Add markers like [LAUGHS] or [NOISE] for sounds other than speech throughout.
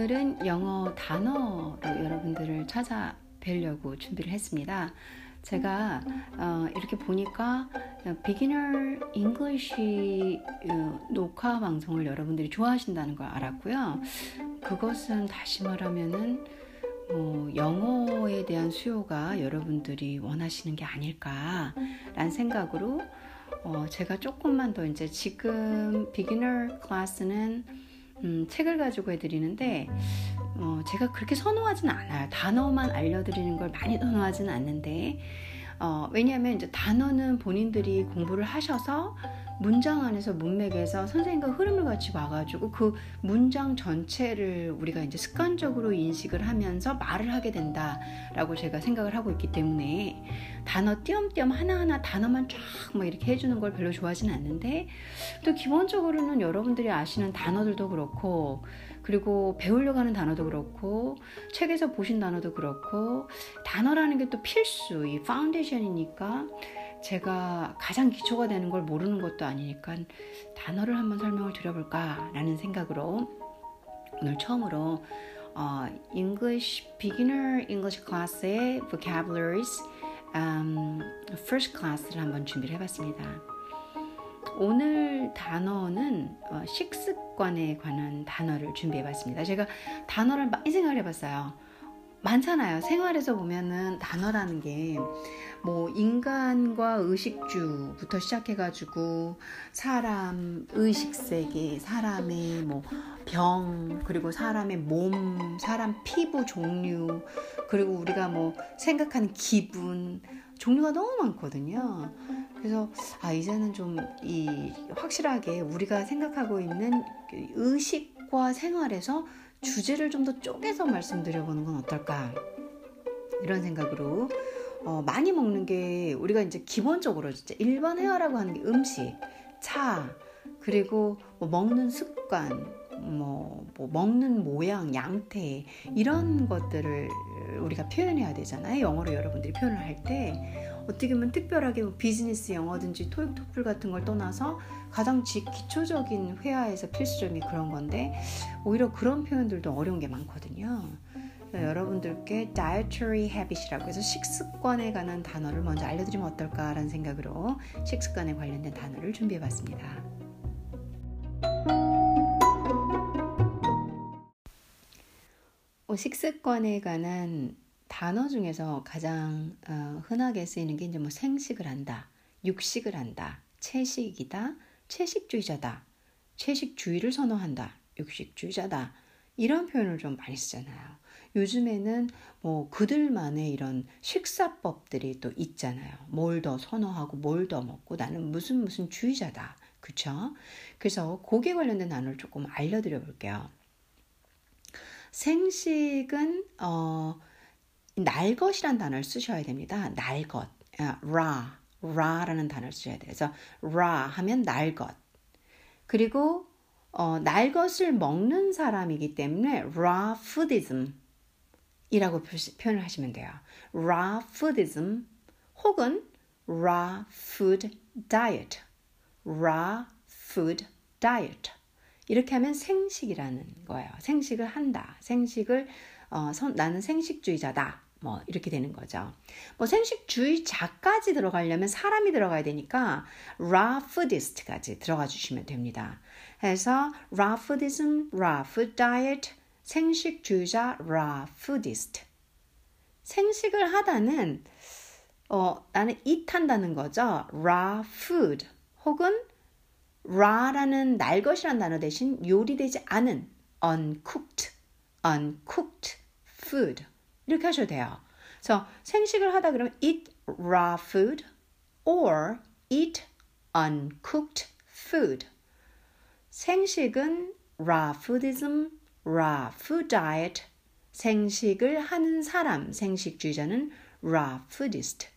오늘은 영어 단어로 여러분들을 찾아뵈려고 준비를 했습니다. 제가 어, 이렇게 보니까 beginner English 어, 녹화 방송을 여러분들이 좋아하신다는 걸 알았고요. 그것은 다시 말하면은 뭐 영어에 대한 수요가 여러분들이 원하시는 게 아닐까라는 생각으로 어, 제가 조금만 더 이제 지금 beginner class는 음, 책을 가지고 해드리는데 어, 제가 그렇게 선호하지는 않아요. 단어만 알려드리는 걸 많이 선호하지는 않는데 어, 왜냐하면 이제 단어는 본인들이 공부를 하셔서 문장 안에서 문맥에서 선생님과 흐름을 같이 봐가지고 그 문장 전체를 우리가 이제 습관적으로 인식을 하면서 말을 하게 된다라고 제가 생각을 하고 있기 때문에 단어 띄엄띄엄 하나하나 단어만 쫙 뭐 이렇게 해주는 걸 별로 좋아하지는 않는데 또 기본적으로는 여러분들이 아시는 단어들도 그렇고 그리고 배우려고 하는 단어도 그렇고 책에서 보신 단어도 그렇고 단어라는 게 또 필수. 이 파운데이션이니까 제가 가장 기초가 되는 걸 모르는 것도 아니니까 단어를 한번 설명을 드려볼까라는 생각으로 오늘 처음으로 어, English Beginner English Class의 Vocabularies um, First Class를 한번 준비를 해봤습니다. 오늘 단어는 어, 식습관에 관한 단어를 준비해봤습니다. 제가 단어를 많이 생각을 해봤어요. 많잖아요. 생활에서 보면은 단어라는 게 뭐 인간과 의식주부터 시작해가지고 사람 의식 세계, 사람의 뭐 병, 그리고 사람의 몸, 사람 피부 종류, 그리고 우리가 뭐 생각하는 기분, 종류가 너무 많거든요. 그래서 아 이제는 좀 이 확실하게 우리가 생각하고 있는 그 의식과 생활에서 주제를 좀 더 쪼개서 말씀드려보는 건 어떨까 이런 생각으로 어, 많이 먹는 게 우리가 이제 기본적으로 진짜 일반 회화라고 하는 게 음식, 차 그리고 뭐 먹는 습관, 뭐, 뭐 먹는 모양, 양태 이런 것들을 우리가 표현해야 되잖아요. 영어로 여러분들이 표현을 할 때 어떻게 보면 특별하게 뭐 비즈니스 영어든지 토익 토플 같은 걸 떠나서 가장 기초적인 회화에서 필수적인 그런 건데 오히려 그런 표현들도 어려운 게 많거든요. 여러분들께 dietary habit이라고 해서 식습관에 관한 단어를 먼저 알려드리면 어떨까라는 생각으로 식습관에 관련된 단어를 준비해봤습니다. 어, 식습관에 관한 단어 중에서 가장 어, 흔하게 쓰이는 게 이제 뭐 생식을 한다, 육식을 한다, 채식이다, 채식주의자다, 채식주의를 선호한다, 육식주의자다 이런 표현을 좀 많이 쓰잖아요. 요즘에는 뭐 그들만의 이런 식사법들이 또 있잖아요. 뭘 더 선호하고 뭘 더 먹고 나는 무슨 무슨 주의자다. 그쵸? 그래서 고기에 관련된 단어를 조금 알려드려 볼게요. 생식은 어, 날 것이란 단어를 쓰셔야 됩니다. 날것, 아, raw, raw라는 단어를 쓰셔야 돼요. 그래서 raw 하면 날 것. 그리고 어, 날 것을 먹는 사람이기 때문에 raw foodism 이라고 표현을 하시면 돼요. raw foodism 혹은 raw food diet, raw food diet 이렇게 하면 생식이라는 거예요. 생식을 한다. 생식을 어, 선, 나는 생식주의자다. 뭐 이렇게 되는 거죠. 뭐 생식주의자까지 들어가려면 사람이 들어가야 되니까 raw foodist까지 들어가 주시면 됩니다. 그래서 raw foodism, raw food diet, 생식주의자 raw foodist. 생식을 하다는 어, 나는 한다는 거죠. raw food 혹은 raw라는 날 것이란 단어 대신 요리되지 않은 uncooked, uncooked food 이렇게 하셔도 돼요. 그래서 생식을 하다 그러면 eat raw food or eat uncooked food. 생식은 raw foodism, raw food diet. 생식을 하는 사람, 생식주의자는 raw foodist.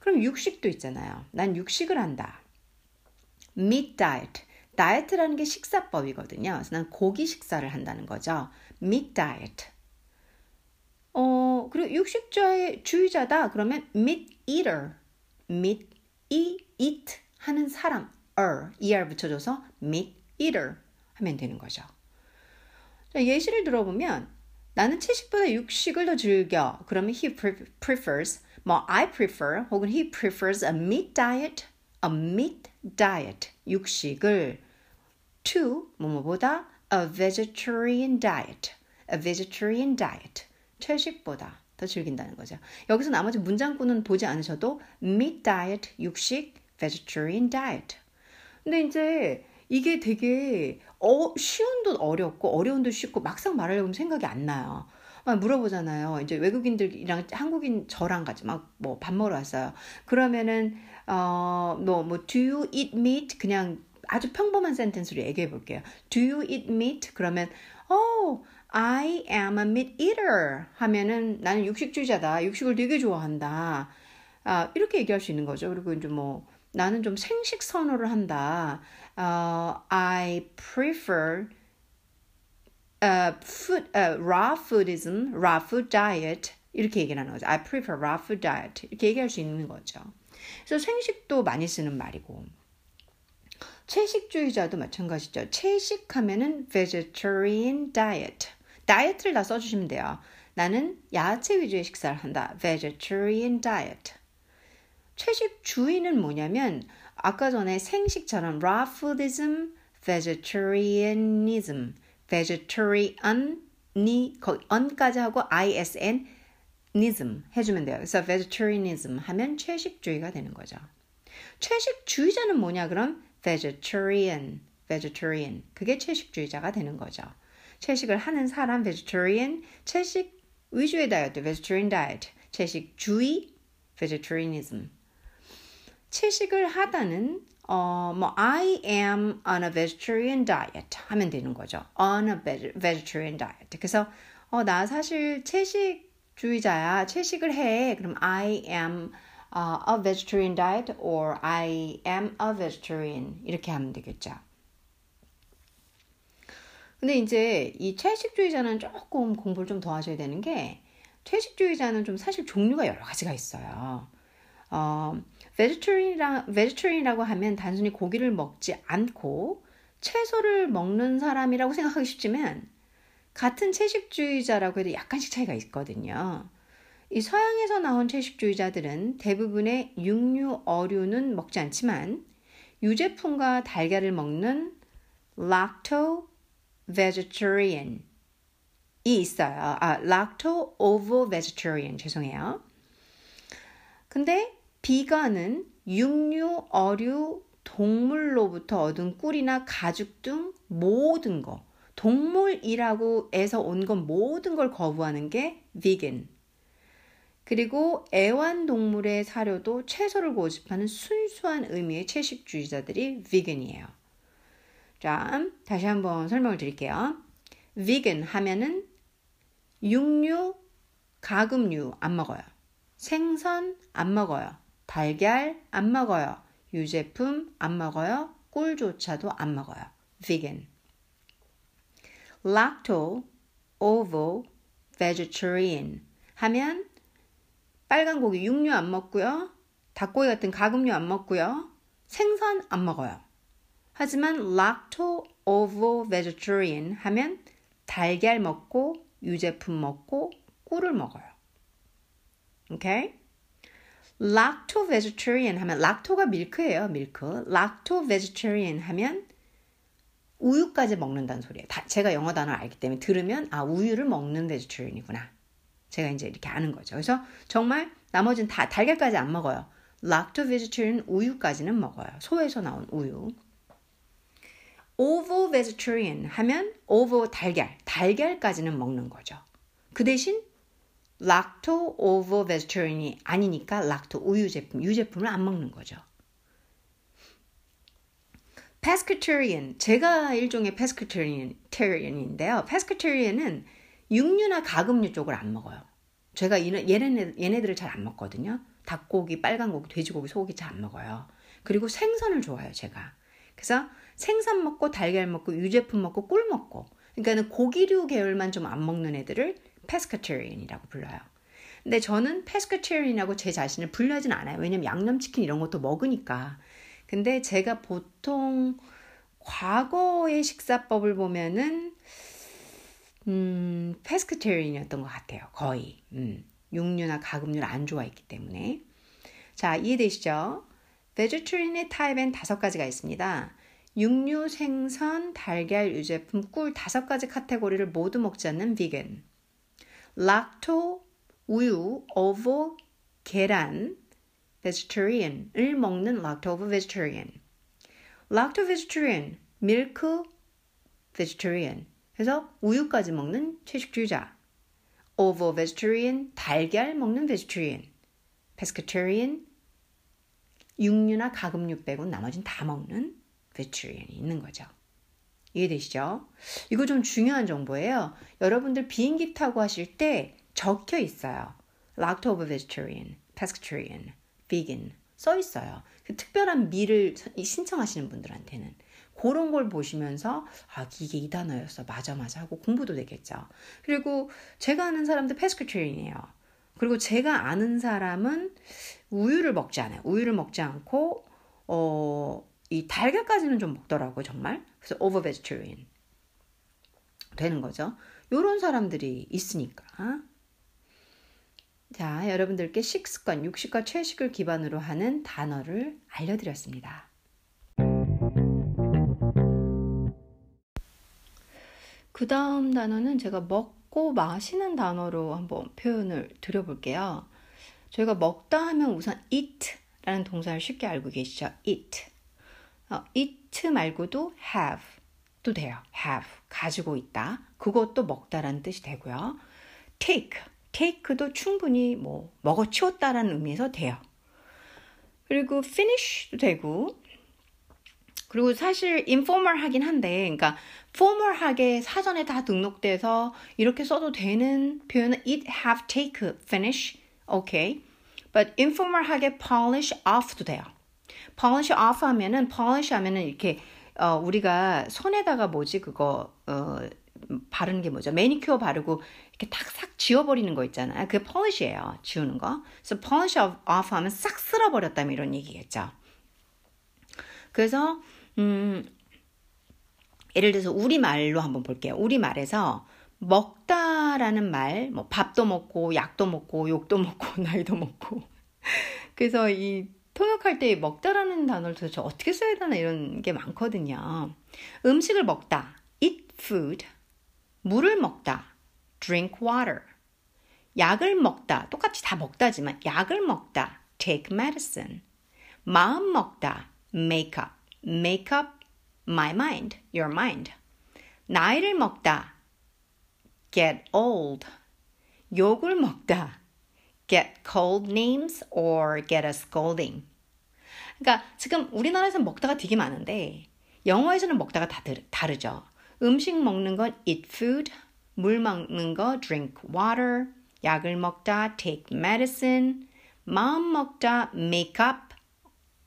그럼 육식도 있잖아요. 난 육식을 한다. meat diet. 다이어트라는 게 식사법이거든요. 그래서 난 고기 식사를 한다는 거죠. meat diet. 어, 그리고 육식주의 주의자다. 그러면 meat eater. meat e eat 하는 사람. er, er 붙여줘서 meat eater 하면 되는 거죠. 자, 예시를 들어보면 나는 채식보다 육식을 더 즐겨. 그러면 he prefers, 뭐 I prefer 혹은 he prefers a meat diet, a meat diet, 육식을 to 뭐뭐보다 a vegetarian diet, a vegetarian diet, 채식보다 더 즐긴다는 거죠. 여기서 나머지 문장구는 보지 않으셔도 meat diet, 육식, vegetarian diet. 근데 이제 이게 되게 어, 쉬운도 어렵고 어려운도 쉽고 막상 말하려고 생각이 안 나요. 막 물어보잖아요. 이제 외국인들이랑 한국인 저랑 같이 막 뭐 밥 먹으러 왔어요. 그러면은 어뭐 뭐 do you eat meat 그냥 아주 평범한 센텐스로 얘기해 볼게요. Do you eat meat? 그러면 oh I am a meat eater 하면은 나는 육식주의자다. 육식을 되게 좋아한다. 아, 이렇게 얘기할 수 있는 거죠. 그리고 이제 뭐 나는 좀 생식 선호를 한다. Uh, I prefer uh, food, uh, raw foodism, raw food diet 이렇게 얘기를 하는 거죠. I prefer raw food diet 이렇게 얘기할 수 있는 거죠. 그래서 생식도 많이 쓰는 말이고 채식주의자도 마찬가지죠. 채식하면은 vegetarian diet. 다이어트를 다 써주시면 돼요. 나는 야채 위주의 식사를 한다. vegetarian diet. 채식 주의는 뭐냐면 아까 전에 생식처럼 raw foodism, vegetarianism, vegetarian이 거기 on까지 하고 isn nism 해주면 돼요. 그래서 vegetarianism 하면 채식주의가 되는 거죠. 채식주의자는 뭐냐 그럼 vegetarian, vegetarian 그게 채식주의자가 되는 거죠. 채식을 하는 사람 vegetarian, 채식 위주의 다이어트 vegetarian diet, 채식주의 vegetarianism 채식을 하다는 어, 뭐 I am on a vegetarian diet 하면 되는 거죠. on a vegetarian diet. 그래서 어, 나 사실 채식주의자야. 채식을 해. 그럼 I am uh, a vegetarian diet or I am a vegetarian 이렇게 하면 되겠죠. 근데 이제 이 채식주의자는 조금 공부를 좀 더 하셔야 되는 게 채식주의자는 좀 사실 종류가 여러 가지가 있어요. 어, vegetarian이라, vegetarian이라고 하면 단순히 고기를 먹지 않고 채소를 먹는 사람이라고 생각하기 쉽지만 같은 채식주의자라고 해도 약간씩 차이가 있거든요. 이 서양에서 나온 채식주의자들은 대부분의 육류, 어류는 먹지 않지만 유제품과 달걀을 먹는 lacto vegetarian이 있어요. 아, lacto ovo vegetarian 죄송해요. 근데 비건은 육류, 어류, 동물로부터 얻은 꿀이나 가죽 등 모든 거, 동물이라고 해서 온 건 모든 걸 거부하는 게 vegan. 그리고 애완동물의 사료도 채소를 고집하는 순수한 의미의 채식주의자들이 vegan이에요. 자, 다시 한번 설명을 드릴게요. vegan 하면은 육류, 가금류 안 먹어요. 생선 안 먹어요. 달걀 안 먹어요. 유제품 안 먹어요. 꿀조차도 안 먹어요. vegan. lacto, ovo, vegetarian 하면 빨간 고기 육류 안 먹고요. 닭고기 같은 가금류 안 먹고요. 생선 안 먹어요. 하지만 lacto, ovo, vegetarian 하면 달걀 먹고 유제품 먹고 꿀을 먹어요. 오케이? lacto vegetarian 하면 락토가 밀크예요. 밀크. lacto vegetarian 하면 우유까지 먹는다는 소리예요. 다, 제가 영어 단어를 알기 때문에 들으면 아 우유를 먹는 vegetarian이구나. 제가 이제 이렇게 아는 거죠. 그래서 정말 나머지는 다 달걀까지 안 먹어요. lacto vegetarian 우유까지는 먹어요. 소에서 나온 우유. Vegetarian 하면 ovo 달걀, 달걀까지는 먹는 거죠. 그 대신 lacto ovo vegetarian이 아니니까 lacto 우유 제품, 유제품을 안 먹는 거죠. pescatarian 제가 일종의 pescatarian인데요. pescatarian은 육류나 가금류 쪽을 안 먹어요. 제가 얘네, 얘네들을 잘 안 먹거든요. 닭고기, 빨간 고기, 돼지고기, 소고기 잘 안 먹어요. 그리고 생선을 좋아해요, 제가. 그래서 생선 먹고 달걀 먹고 유제품 먹고 꿀 먹고 그러니까는 고기류 계열만 좀 안 먹는 애들을 pescatarian이라고 불러요. 근데 저는 pescatarian이라고 제 자신을 분류하진 않아요. 왜냐면 양념치킨 이런 것도 먹으니까. 근데 제가 보통 과거의 식사법을 보면은 음, pescatarian이었던 것 같아요. 거의. 음, 육류나 가금류를 안 좋아했기 때문에. 자, 이해되시죠? vegetarian의 타입엔 다섯 가지가 있습니다. 육류, 생선, 달걀, 유제품, 꿀 다섯 가지 카테고리를 모두 먹지 않는 vegan. 락토, 우유, ovo, 계란, vegetarian을 먹는 lacto vegetarian. lacto vegetarian, milk vegetarian. 그래서 우유까지 먹는 채식주의자. ovo vegetarian, 달걀 먹는 vegetarian. pescatarian, 육류나 가금류 빼고 나머지는 다 먹는 vegetarian이 있는 거죠. 이해되시죠? 이거 좀 중요한 정보예요. 여러분들 비행기 타고 하실 때 적혀 있어요. lacto vegetarian, pescatarian. vegan 써 있어요. 그 특별한 미를 신청하시는 분들한테는 그런 걸 보시면서 아 이게 이 단어였어 맞아 맞아 하고 공부도 되겠죠. 그리고 제가 아는 사람도 페스크트리인이에요. 그리고 제가 아는 사람은 우유를 먹지 않아요. 우유를 먹지 않고 어, 이 달걀까지는 좀 먹더라고요 정말. 그래서 over vegetarian 되는 거죠. 요런 사람들이 있으니까 자, 여러분들께 식습관, 육식과 채식을 기반으로 하는 단어를 알려드렸습니다. 그 다음 단어는 제가 먹고 마시는 단어로 한번 표현을 드려볼게요. 저희가 먹다 하면 우선 eat라는 동사를 쉽게 알고 계시죠? eat. 어, eat 말고도 have 도 돼요. have. 가지고 있다. 그것도 먹다라는 뜻이 되고요. take. take도 충분히 뭐 먹어치웠다라는 의미에서 돼요. 그리고 finish도 되고 그리고 사실 informal 하긴 한데 그러니까 formal하게 사전에 다 등록돼서 이렇게 써도 되는 표현은 eat, have, take, finish, okay. But informal하게 polish off도 돼요. Polish off 하면은 polish 하면은 이렇게 어 우리가 손에다가 뭐지 그거 어 바르는 게 뭐죠? 매니큐어 바르고 이렇게 탁싹 지워버리는 거 있잖아요. 그게 polish예요. 지우는 거. 그래서 polish off 하면 싹 쓸어버렸다면 이런 얘기겠죠. 그래서 음, 예를 들어서 우리 말로 한번 볼게요. 우리 말에서 먹다라는 말, 뭐 밥도 먹고 약도 먹고 욕도 먹고 [LAUGHS] 나이도 먹고. 그래서 이 통역할 때 먹다라는 단어를 도대체 어떻게 써야 되나 이런 게 많거든요. 음식을 먹다, eat food. 물을 먹다, drink water. 약을 먹다, 똑같이 다 먹다지만 약을 먹다, take medicine. 마음 먹다, make up. make up my mind, your mind. 나이를 먹다, get old. 욕을 먹다, get cold names or get a scolding. 그러니까 지금 우리나라에서 먹다가 되게 많은데 영어에서는 먹다가 다 다르죠. 음식 먹는 건 eat food, 물 먹는 거 drink water, 약을 먹다 take medicine, 마음 먹다 make up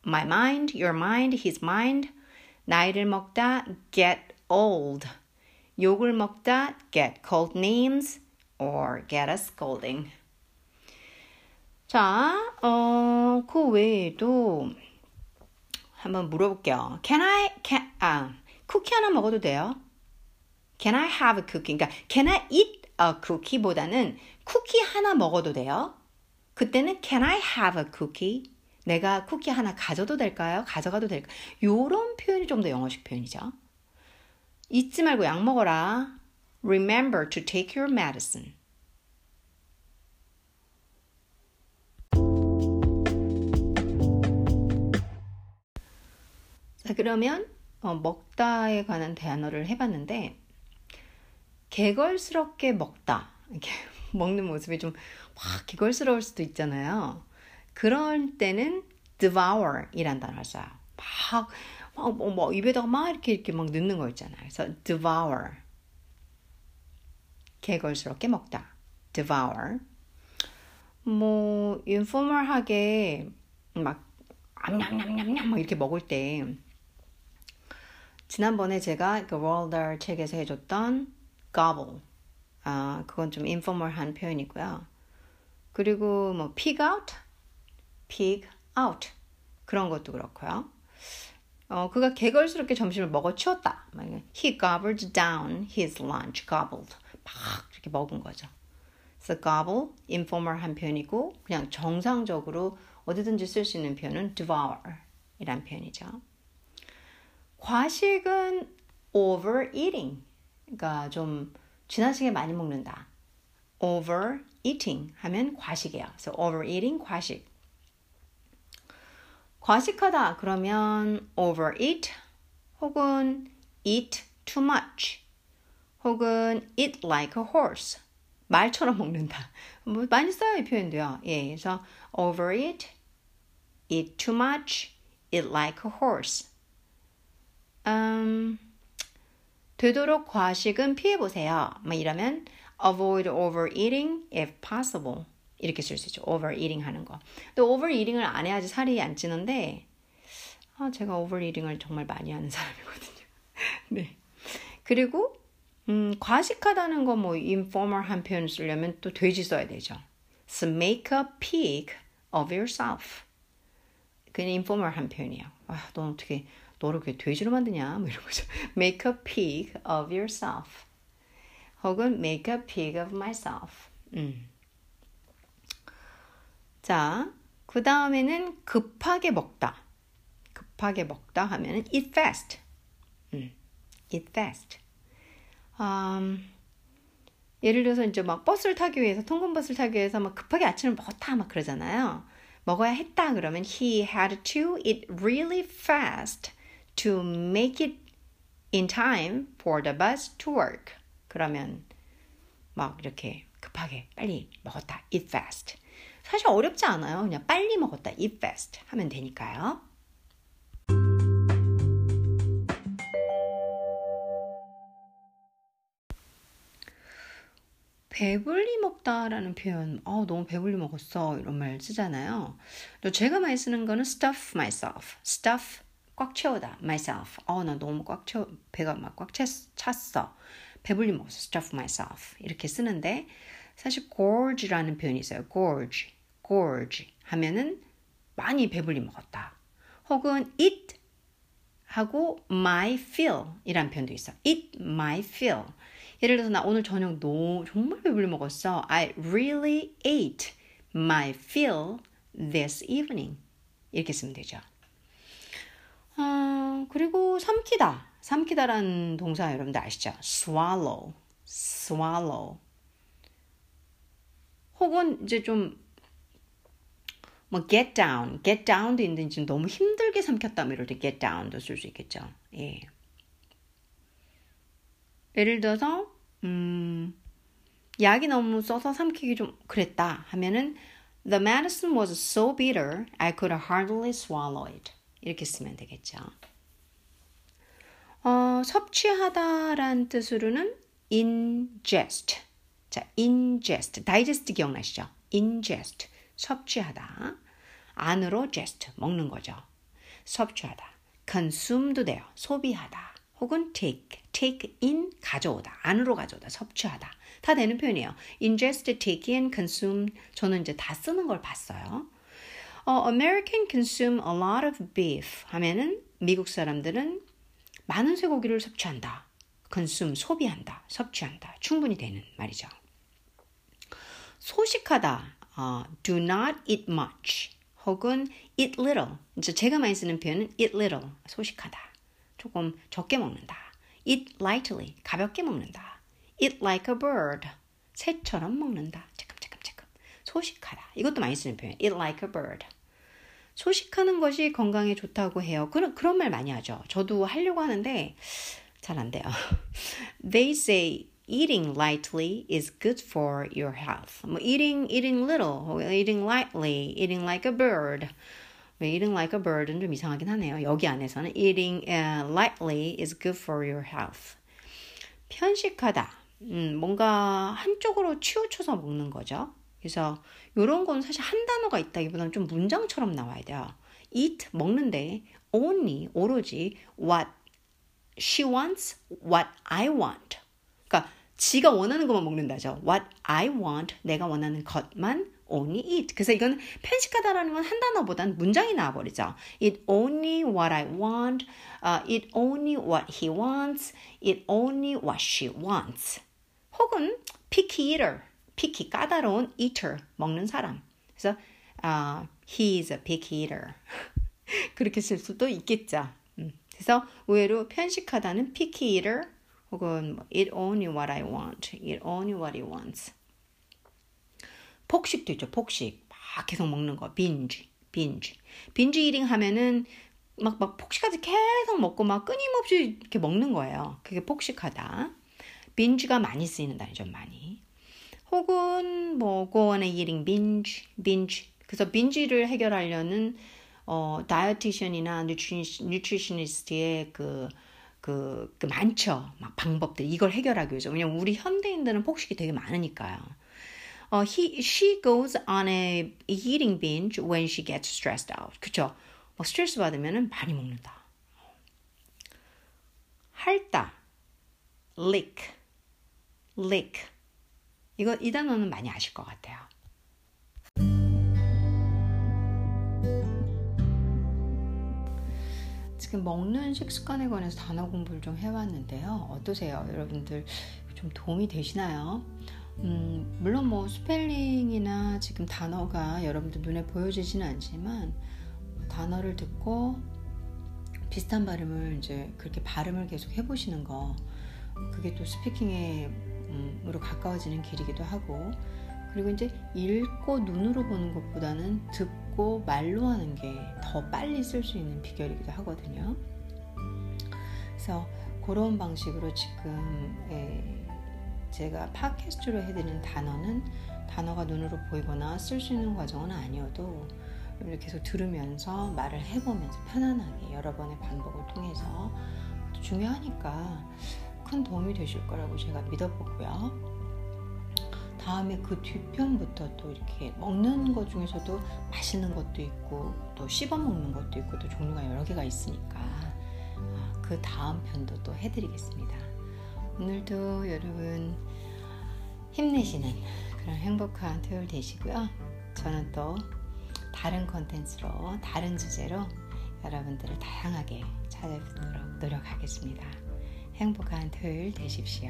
my mind, your mind, his mind, 나이를 먹다 get old, 욕을 먹다 get cold names or get a scolding. 자, 어, 그 외에도 한번 물어볼게요. Can I, can, 아, 쿠키 하나 먹어도 돼요? Can I have a cookie? 그러니까 Can I eat a cookie보다는 쿠키 하나 먹어도 돼요. 그때는 Can I have a cookie? 내가 쿠키 하나 가져도 될까요? 가져가도 될까요? 요런 표현이 좀 더 영어식 표현이죠. 잊지 말고 약 먹어라. Remember to take your medicine. 자, [LAUGHS] 그러면 어, 먹다에 관한 대안어를 해봤는데 개걸스럽게 먹다. 이렇게 [LAUGHS] 먹는 모습이 좀막 개걸스러울 수도 있잖아요. 그럴 때는 devour 이란 단어를 써요. 막, 막, 뭐, 뭐, 입에다가 막 이렇게, 이렇게 막 넣는 거 있잖아요. 그래서 devour. 개걸스럽게 먹다. devour. 뭐, informal하게 막, 암냠냠냠냠 막 이렇게 먹을 때, 지난번에 제가 그 월달 책에서 해줬던 gobble. 아, 그건 좀 인포멀한 표현이고요. 그리고 뭐 pig out, pig out 그런 것도 그렇고요. 어, 그가 개걸스럽게 점심을 먹어 치웠다. He gobbled down his lunch. gobbled. 막 이렇게 먹은 거죠. 그래서 gobble, informal한 표현이고 그냥 정상적으로 어디든지 쓸 수 있는 표현은 devour 이란 표현이죠. 과식은 overeating. 그러니까 좀 지나치게 많이 먹는다. overeating 하면 과식이에요. 그래서 overeating 과식. 과식하다 그러면 overeat 혹은 eat too much 혹은 eat like a horse 말처럼 먹는다. 뭐 많이 써요 이 표현도요. 예, 그래서 overeat, eat too much, eat like a horse. 음, 되도록 과식은 피해 보세요. 뭐 이러면 avoid overeating if possible. 이렇게 쓸 수 있죠. overeating 하는 거. 근데 overeating을 안 해야지 살이 안 찌는데 아, 제가 overeating을 정말 많이 하는 [LAUGHS] 사람이거든요. 네. 그리고 음, 과식하다는 거 뭐 informal한 표현 쓰려면 또 돼지 써야 되죠. So make a pig of yourself. 그냥 informal한 표현이에요. 아, 너 어떻게 너를 왜 돼지로 만드냐? 뭐 이런 거죠. [LAUGHS] Make a pig of yourself. 혹은 make a pig of myself. 음. 자, 그 다음에는 급하게 먹다. 급하게 먹다 하면은 eat fast. 음, eat fast. 음, 예를 들어서 이제 막 버스를 타기 위해서 통근버스를 타기 위해서 막 급하게 아침을 먹었다 막 그러잖아요. 먹어야 했다 그러면 he had to eat really fast to make it in time for the bus to work. 그러면 막 이렇게 급하게 빨리 먹었다. eat fast. 사실 어렵지 않아요. 그냥 빨리 먹었다. eat fast 하면 되니까요. 배불리 먹다라는 표현, 어, 너무 배불리 먹었어. 이런 말 쓰잖아요. 또 제가 많이 쓰는 거는 stuff myself. stuff, 꽉 채우다. myself. 어, 나 너무 꽉 채워, 배가 막 꽉 찼어. 배불리 먹었어. stuff myself. 이렇게 쓰는데, 사실 gorge라는 표현이 있어요. gorge, gorge 하면은 많이 배불리 먹었다. 혹은 eat 하고 my fill 이란 표현도 있어. eat my fill. 예를 들어서 나 오늘 저녁 너무 정말 배불리 먹었어. I really ate my fill this evening. 이렇게 쓰면 되죠. 어, 그리고 삼키다. 삼키다라는 동사 여러분들 아시죠? swallow, swallow. 혹은 이제 좀 뭐 get down, get down도 있는데 지금 너무 힘들게 삼켰다 뭐 이럴 때 get down도 쓸 수 있겠죠. 예. 예를 들어서 음, 약이 너무 써서 삼키기 좀 그랬다 하면은 The medicine was so bitter I could hardly swallow it. 이렇게 쓰면 되겠죠. 어, 섭취하다란 뜻으로는 ingest. 자, ingest. 다이제스트 기억나시죠? ingest. 섭취하다. 안으로 gest. 먹는 거죠. 섭취하다. consume도 돼요. 소비하다. 혹은 take. take in. 가져오다. 안으로 가져오다. 섭취하다. 다 되는 표현이에요. ingest, take in, consume. 저는 이제 다 쓰는 걸 봤어요. 어, American consume a lot of beef 하면은 미국 사람들은 많은 쇠고기를 섭취한다. consume 소비한다, 섭취한다. 충분히 되는 말이죠. 소식하다, 어, do not eat much 혹은 eat little. 이제 제가 많이 쓰는 표현은 eat little, 소식하다. 조금 적게 먹는다. eat lightly, 가볍게 먹는다. eat like a bird, 새처럼 먹는다. 소식하다. 이것도 많이 쓰는 표현. eat like a bird. 소식하는 것이 건강에 좋다고 해요. 그런, 그런 말 많이 하죠. 저도 하려고 하는데 잘 안 돼요. They say eating lightly is good for your health. 뭐 eating, eating little, eating lightly, eating like a bird. eating like a bird은 좀 이상하긴 하네요. 여기 안에서는 eating uh, lightly is good for your health. 편식하다. 음, 뭔가 한쪽으로 치우쳐서 먹는 거죠. 그래서 이런 건 사실 한 단어가 있다기보다는 좀 문장처럼 나와야 돼요. eat 먹는데 only 오로지 what she wants, what I want. 그러니까 지가 원하는 것만 먹는다죠. What I want 내가 원하는 것만 only eat. 그래서 이건 편식하다라는 건 한 단어보단 문장이 나와버리죠. Eat only what I want. Uh, eat only what he wants. Eat only what she wants. 혹은 picky eater. Picky 까다로운 eater 먹는 사람. 그래서 uh, he is a picky eater. 그렇게 쓸 수도 있겠죠. 음. 그래서 의외로 편식하다는 picky eater 혹은 eat only what I want, eat only what he wants. 폭식도 있죠. 폭식. 막 계속 먹는 거. binge, binge. binge eating 하면은 막, 막 폭식까지 계속 먹고 막 끊임없이 이렇게 먹는 거예요. 그게 폭식하다. binge가 많이 쓰이는 단어죠, 많이. 혹은 뭐 go on a eating binge, binge. 그래서 binge를 해결하려는 어, 다이어티션이나 뉴트리셔니스트의 그, 그, 그 많죠. 막 방법들. 이걸 해결하기 위해서. 왜냐면 우리 현대인들은 폭식이 되게 많으니까요. 어, he, she goes on a eating binge when she gets stressed out. 그쵸? 뭐 스트레스 받으면 많이 먹는다. 핥다. lick. lick. 이거, 이 단어는 많이 아실 것 같아요. 지금 먹는 식습관에 관해서 단어 공부를 좀 해왔는데요. 어떠세요? 여러분들 좀 도움이 되시나요? 음, 물론 뭐 스펠링이나 지금 단어가 여러분들 눈에 보여지지는 않지만 단어를 듣고 비슷한 발음을 이제 그렇게 발음을 계속 해보시는 거 그게 또 스피킹에 으로 가까워지는 길이기도 하고 그리고 이제 읽고 눈으로 보는 것보다는 듣고 말로 하는 게 더 빨리 쓸 수 있는 비결이기도 하거든요. 그래서 그런 방식으로 지금 제가 팟캐스트로 해드리는 단어는 단어가 눈으로 보이거나 쓸 수 있는 과정은 아니어도 이렇게 계속 들으면서 말을 해보면서 편안하게 여러 번의 반복을 통해서 중요하니까 큰 도움이 되실 거라고 제가 믿어보고요. 다음에 그 뒤편부터 또 이렇게 먹는 것 중에서도 맛있는 것도 있고 또 씹어 먹는 것도 있고 또 종류가 여러 개가 있으니까 아, 그 다음 편도 또 해드리겠습니다. 오늘도 여러분 힘내시는 그런 행복한 토요일 되시고요. 저는 또 다른 컨텐츠로 다른 주제로 여러분들을 다양하게 찾아뵙도록 노력하겠습니다. 행복한 토요일 되십시오.